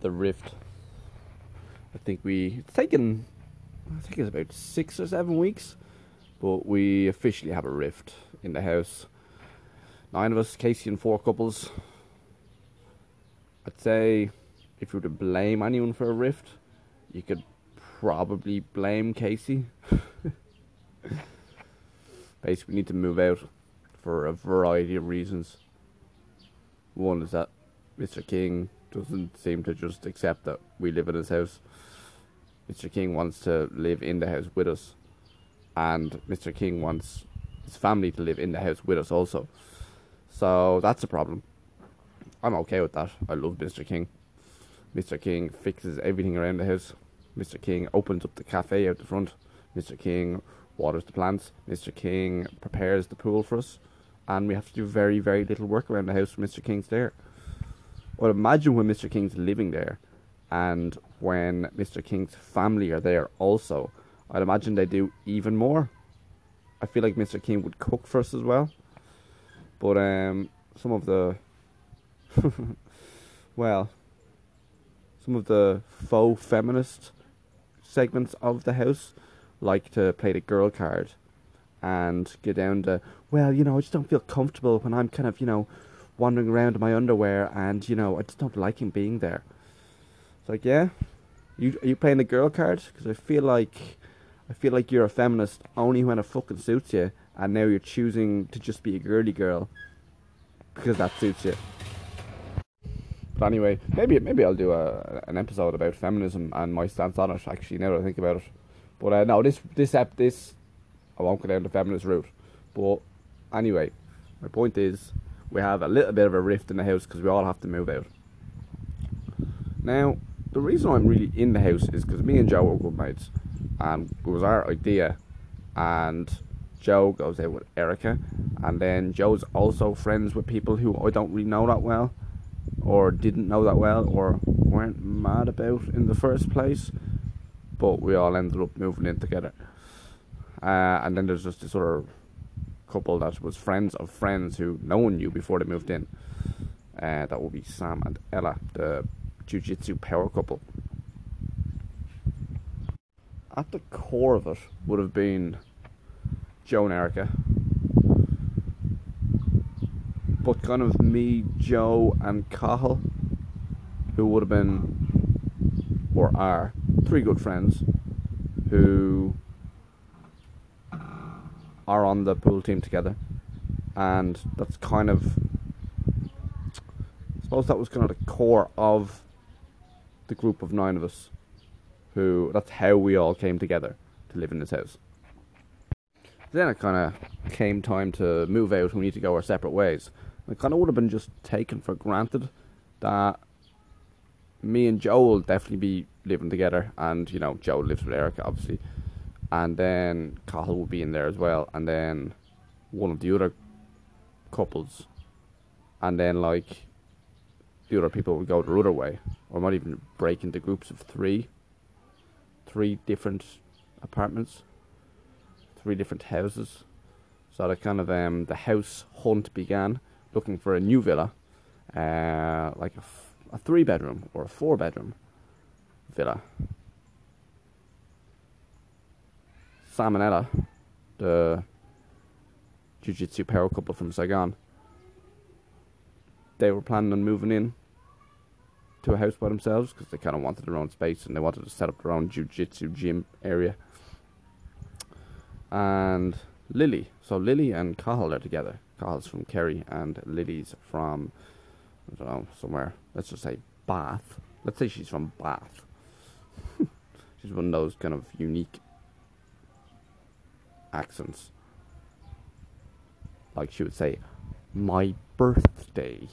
the rift. I think we it's taken I think it's about six or seven weeks, but we officially have a rift in the house. Nine of us, Casey and four couples. I'd say if you were to blame anyone for a rift, you could probably blame Casey. Basically, we need to move out for a variety of reasons. One is that Mr. King doesn't seem to just accept that we live in his house. Mr. King wants to live in the house with us, and Mr. King wants his family to live in the house with us also. So that's a problem. I'm okay with that. I love Mr. King. Mr. King fixes everything around the house. Mr. King opens up the cafe out the front. Mr. King waters the plants. Mr. King prepares the pool for us. And we have to do very, very little work around the house when Mr. King's there. Well, imagine when Mr. King's living there and when Mr. King's family are there also. I'd imagine they do even more. I feel like Mr. King would cook for us as well. But um, some of the, well, some of the faux feminist segments of the house like to play the girl card and get down to, well, you know, I just don't feel comfortable when I'm kind of, you know, wandering around in my underwear and, you know, I just don't like him being there. It's like, yeah, you are you playing the girl card? Because I feel like, I feel like you're a feminist only when it fucking suits you, and now you're choosing to just be a girly girl because that suits you. But anyway, maybe maybe I'll do a an episode about feminism and my stance on it. Actually, now that I think about it, but uh, no, this this ep this I won't go down the feminist route. But anyway, my point is we have a little bit of a rift in the house because we all have to move out. Now, the reason I'm really in the house is because me and Joe are good mates, and it was our idea, and Joe goes out with Erica, and then Joe's also friends with people who I don't really know that well, or didn't know that well, or weren't mad about in the first place, but we all ended up moving in together. Uh, and then there's just this other couple that was friends of friends who no one knew before they moved in. Uh, that would be Sam and Ella, the jiu-jitsu power couple. At the core of it would have been Joe and Erica. But kind of me, Joe, and Cathal, who would have been, or are, three good friends who are on the pool team together. And that's kind of, I suppose that was kind of the core of the group of nine of us who, that's how we all came together to live in this house. Then it kind of came time to move out and we need to go our separate ways. It kind of would have been just taken for granted that me and Joe will definitely be living together, and you know Joe lives with Erica, obviously, and then Cathal would be in there as well, and then one of the other couples, and then like the other people would go the other way, or might even break into groups of three, three different apartments. Three different houses. So the kind of um, the house hunt began, looking for a new villa, uh, like a, f- a three bedroom or a four bedroom villa. Ella, the jiu-jitsu power couple from Saigon, they were planning on moving in to a house by themselves because they kind of wanted their own space and they wanted to set up their own jiu-jitsu gym area and Lily. So Lily and Cathal are together. Cathal's from Kerry and Lily's from I don't know somewhere. Let's just say Bath. Let's say she's from Bath. she's one of those kind of unique accents. Like she would say, "My birthday,"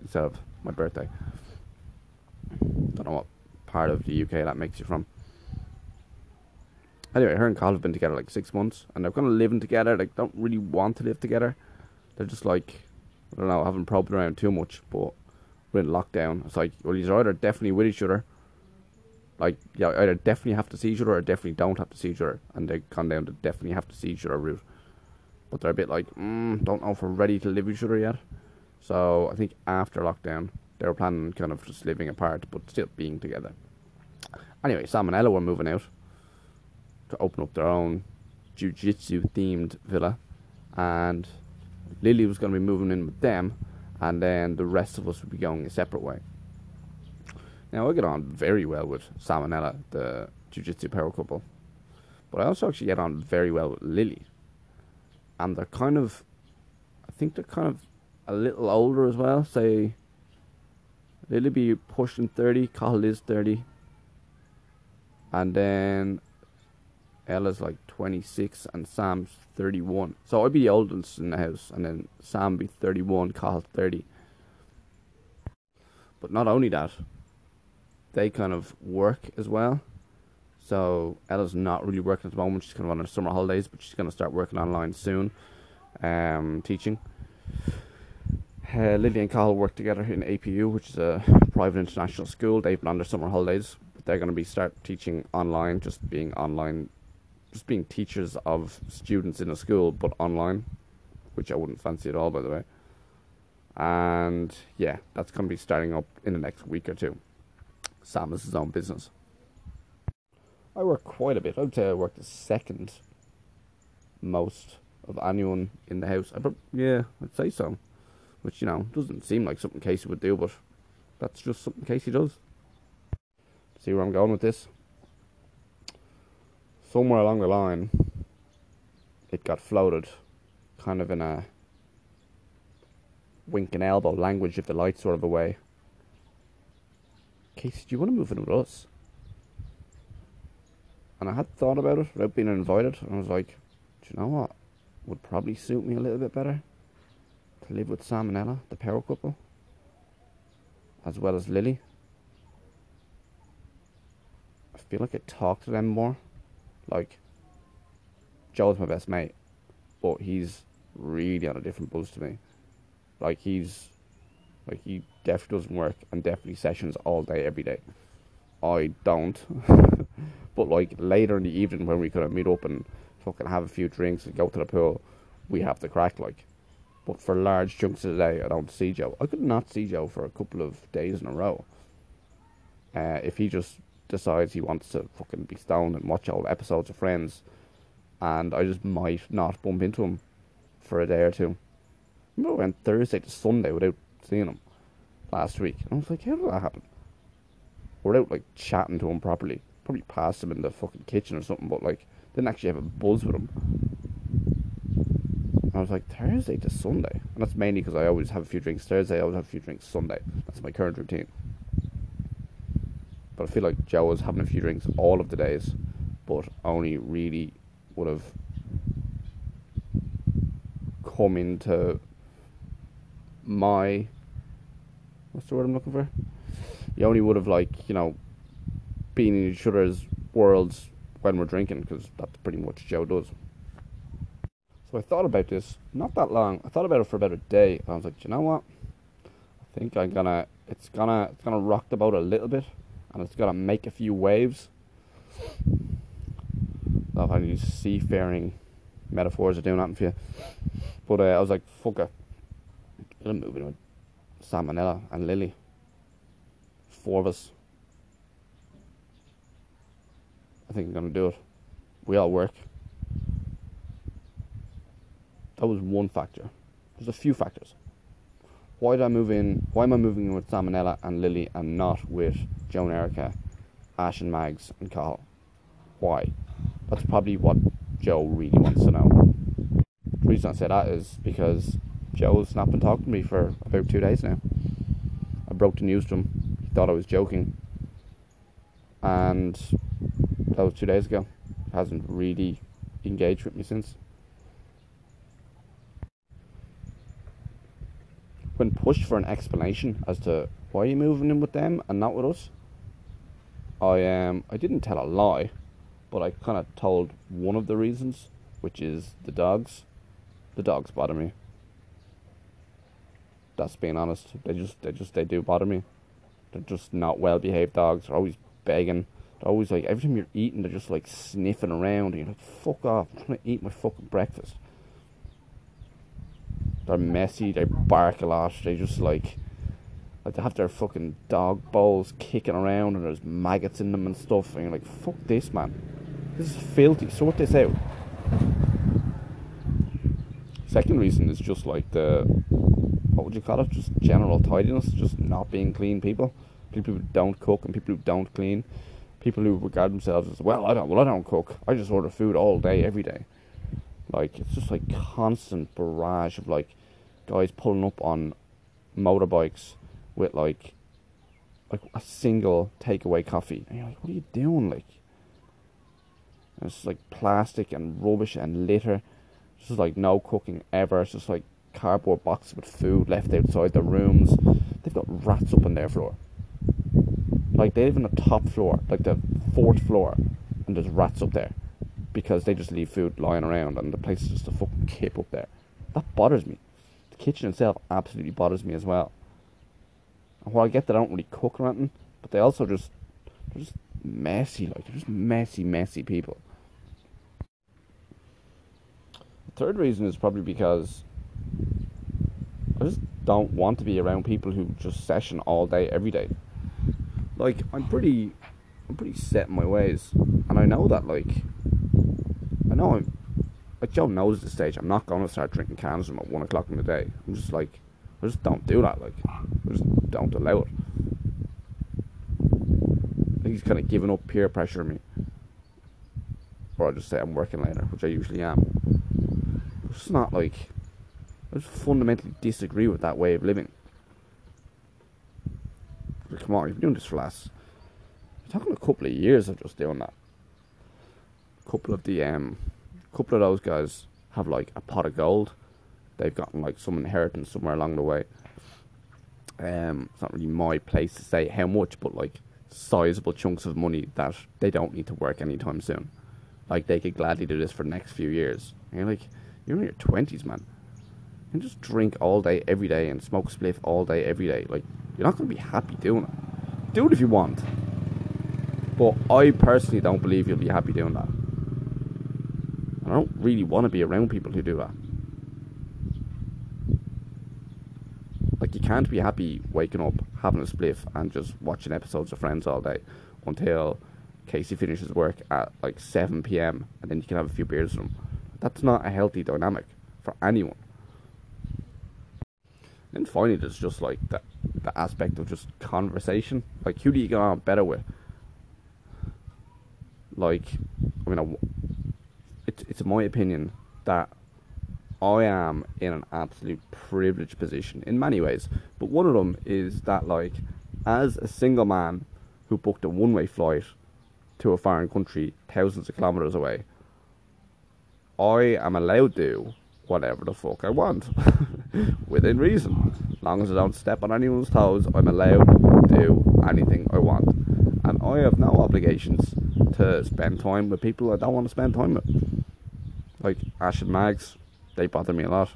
instead of "my birthday." Don't know what part of the UK that makes you from. Anyway, her and Carl have been together like six months, and they're kind of living together. Like, don't really want to live together. They're just like, I don't know, haven't probed around too much. But we're in lockdown. It's like, well, you're either definitely with each other, like, yeah, either definitely have to other or definitely don't have to other, and they've gone down to definitely have to each other route. But they're a bit like, mm, don't know if we're ready to live with each other yet. So I think after lockdown, They were planning kind of just living apart, but still being together. Anyway, Sam and Ella were moving out to open up their own jiu-jitsu themed villa, and Lily was going to be moving in with them, and then the rest of us would be going a separate way. Now I get on very well with Sam and Ella, the jiu-jitsu power couple, but I also actually get on very well with Lily, and they're kind of, I think they're kind of a little older as well. Say, Lily be pushing thirty, Cathal is thirty, and then Ella's like 26 and Sam's 31. So I'd be the oldest in the house, and then Sam be 31, Carl 30. But not only that, they kind of work as well. So Ella's not really working at the moment. She's kind of on her summer holidays, but she's going to start working online soon, um, teaching. Uh, Lily and Cathal work together in APU, which is a private international school. They've been on their summer holidays. They're going to be start teaching online, just being online just being teachers of students in a school, but online, which I wouldn't fancy at all, by the way. And yeah, that's going to be starting up in the next week or two. Sam has his own business. I work quite a bit. I would say I work the second most of anyone in the house. I pro- yeah, I'd say so. Which, you know, doesn't seem like something Casey would do, but that's just something Casey does. See where I'm going with this? somewhere along the line, it got floated, kind of in a wink and elbow language, if the light sort of a way. Casey, do you want to move in with us? And I had thought about it without being invited, and I was like, do you know what? Would probably suit me a little bit better to live with Sam and Ella, the power couple, as well as Lily. I feel like I talk to them more. Like, Joe's my best mate, but he's really on a different buzz to me. Like, he's, like, he definitely doesn't work and definitely sessions all day, every day. I don't. but, like, later in the evening when we of meet up and fucking have a few drinks and go to the pool, we have the craic, like. But for large chunks of the day, I don't see Joe. I could not see Joe for a couple of days in a row. Uh, if he just decides he wants to fucking be stoned and watch old episodes of Friends, and I just might not bump into him for a day or two. I remember went Thursday to Sunday without seeing him last week, and I was like, how did that happen? Without like chatting to him properly, probably passed him in the fucking kitchen or something, but like didn't actually have a buzz with him. I was like Thursday to Sunday, and that's mainly because I always have a few drinks Thursday. I always have a few drinks Sunday. That's my current routine. But I feel like Joe was having a few drinks all of the days, but only really would have come into my what's the word I'm looking for? You only would have like you know been in each other's worlds when we're drinking because that's pretty much Joe does. So I thought about this not that long. I thought about it for about a day. I was like, you know what? I think I'm gonna. It's gonna. It's gonna rock the boat a little bit and it's gonna make a few waves. Love how these seafaring metaphors are doing that for you. But uh, I was like, fuck it. I'm with Sam and Ella and Lily. Four of us. I think I'm gonna do it. We all work. That was one factor. There's a few factors. Why did I move in? Why am I moving in with and and Lily and not with Joe and Erica, Ash and Mags, and Carl. Why? That's probably what Joe really wants to know. The reason I say that is because Joe's not been talking to me for about two days now. I broke the news to him. He thought I was joking. And that was two days ago. Hasn't really engaged with me since. When pushed for an explanation as to why are you moving in with them and not with us, I um I didn't tell a lie, but I kind of told one of the reasons, which is the dogs. The dogs bother me. That's being honest. They just they just they do bother me. They're just not well behaved dogs. They're always begging. They're always like every time you're eating, they're just like sniffing around, and you're like, "Fuck off! I'm trying to eat my fucking breakfast." They're messy. They bark a lot. They just like Like they have their fucking dog bowls kicking around and there's maggots in them and stuff. And you're like, fuck this, man. This is filthy. Sort this out. Second reason is just like the what would you call it? Just general tidiness, just not being clean people. People who don't cook and people who don't clean. People who regard themselves as well, I don't well I don't cook. I just order food all day, every day. Like it's just like constant barrage of like guys pulling up on motorbikes with like like a single takeaway coffee. And you're like, what are you doing? Like and it's like plastic and rubbish and litter. It's just like no cooking ever. It's just like cardboard boxes with food left outside the rooms. They've got rats up on their floor. Like they live on the top floor, like the fourth floor, and there's rats up there because they just leave food lying around and the place is just a fucking kip up there. That bothers me. The kitchen itself absolutely bothers me as well. And while I get that I don't really cook or anything, but they also just they're just messy, like they're just messy, messy people. The third reason is probably because don't want to be around people who just session all day, every day. Like I'm pretty, I'm pretty set in my ways, and I know that. Like, I know I'm. Like Joe knows this stage, I'm not going to start drinking cans at one o'clock in the day. I'm just like, I just don't do that. Like, I just don't allow it. I think he's kind of giving up peer pressure on me, or I just say I'm working later, which I usually am. It's not like just fundamentally disagree with that way of living. Come on, you've been doing this for last. You're talking a couple of years of just doing that. A couple of the um, couple of those guys have like a pot of gold. They've gotten like some inheritance somewhere along the way. Um, it's not really my place to say how much, but like sizable chunks of money that they don't need to work anytime soon. Like they could gladly do this for the next few years. And you're like, you're in your twenties, man. Can just drink all day, every day, and smoke spliff all day, every day. Like you're not going to be happy doing it. Do it if you want. But I personally don't believe you'll be happy doing that. I don't really want to be around people who do that. Like you can't be happy waking up, having a spliff, and just watching episodes of Friends all day until Casey finishes work at like 7 p.m. and then you can have a few beers with him. That's not a healthy dynamic for anyone. And finally, there's just like the the aspect of just conversation. Like, who do you get on better with? Like, I mean, I, it's it's my opinion that I am in an absolute privileged position in many ways. But one of them is that, like, as a single man who booked a one way flight to a foreign country thousands of kilometers away, I am allowed to whatever the fuck I want within reason. As long as I don't step on anyone's toes, I'm allowed to do anything I want. And I have no obligations to spend time with people I don't want to spend time with. Like Ash and Mags, they bother me a lot.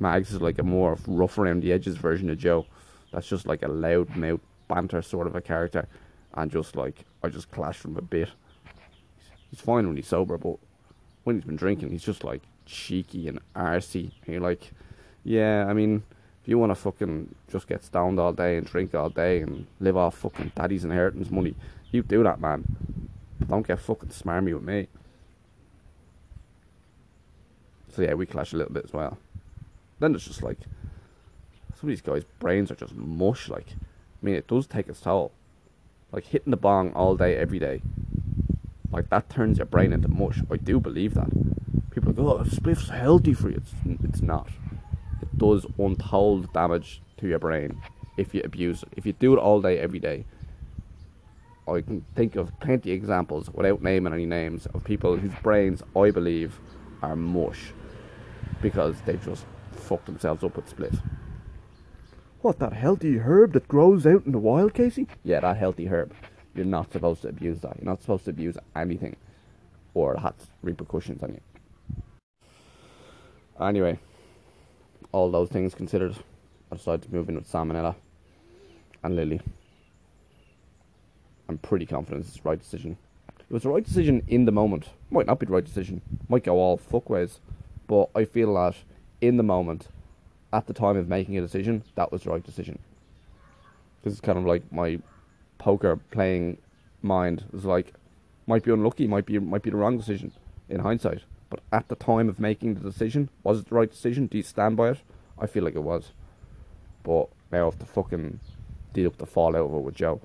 Mags is like a more rough around the edges version of Joe. That's just like a loud mouth banter sort of a character. And just like, I just clash from a bit. He's fine when he's sober, but when he's been drinking, he's just like cheeky and arsey. And you're like, yeah, I mean, if you want to fucking just get stoned all day and drink all day and live off fucking daddy's inheritance money, you do that, man. Don't get fucking smarmy with me. So yeah, we clash a little bit as well. Then it's just like some of these guys' brains are just mush. Like, I mean, it does take its toll. Like hitting the bong all day, every day. Like that turns your brain into mush. I do believe that. People are like, oh, spliff's healthy for you. It's, it's not. It does untold damage to your brain if you abuse it. If you do it all day, every day. I can think of plenty of examples, without naming any names, of people whose brains I believe are mush because they've just fucked themselves up with spliff. What, that healthy herb that grows out in the wild, Casey? Yeah, that healthy herb. You're not supposed to abuse that. You're not supposed to abuse anything or it has repercussions on you. Anyway, all those things considered, I decided to move in with Sam and Ella and Lily. I'm pretty confident it's the right decision. It was the right decision in the moment. Might not be the right decision. Might go all fuckways. But I feel that in the moment, at the time of making a decision, that was the right decision. This is kind of like my poker playing mind. It was like, might be unlucky, might be might be the wrong decision in hindsight. But at the time of making the decision, was it the right decision? Do you stand by it? I feel like it was. But now I have to fucking deal with the fallout of it with Joe.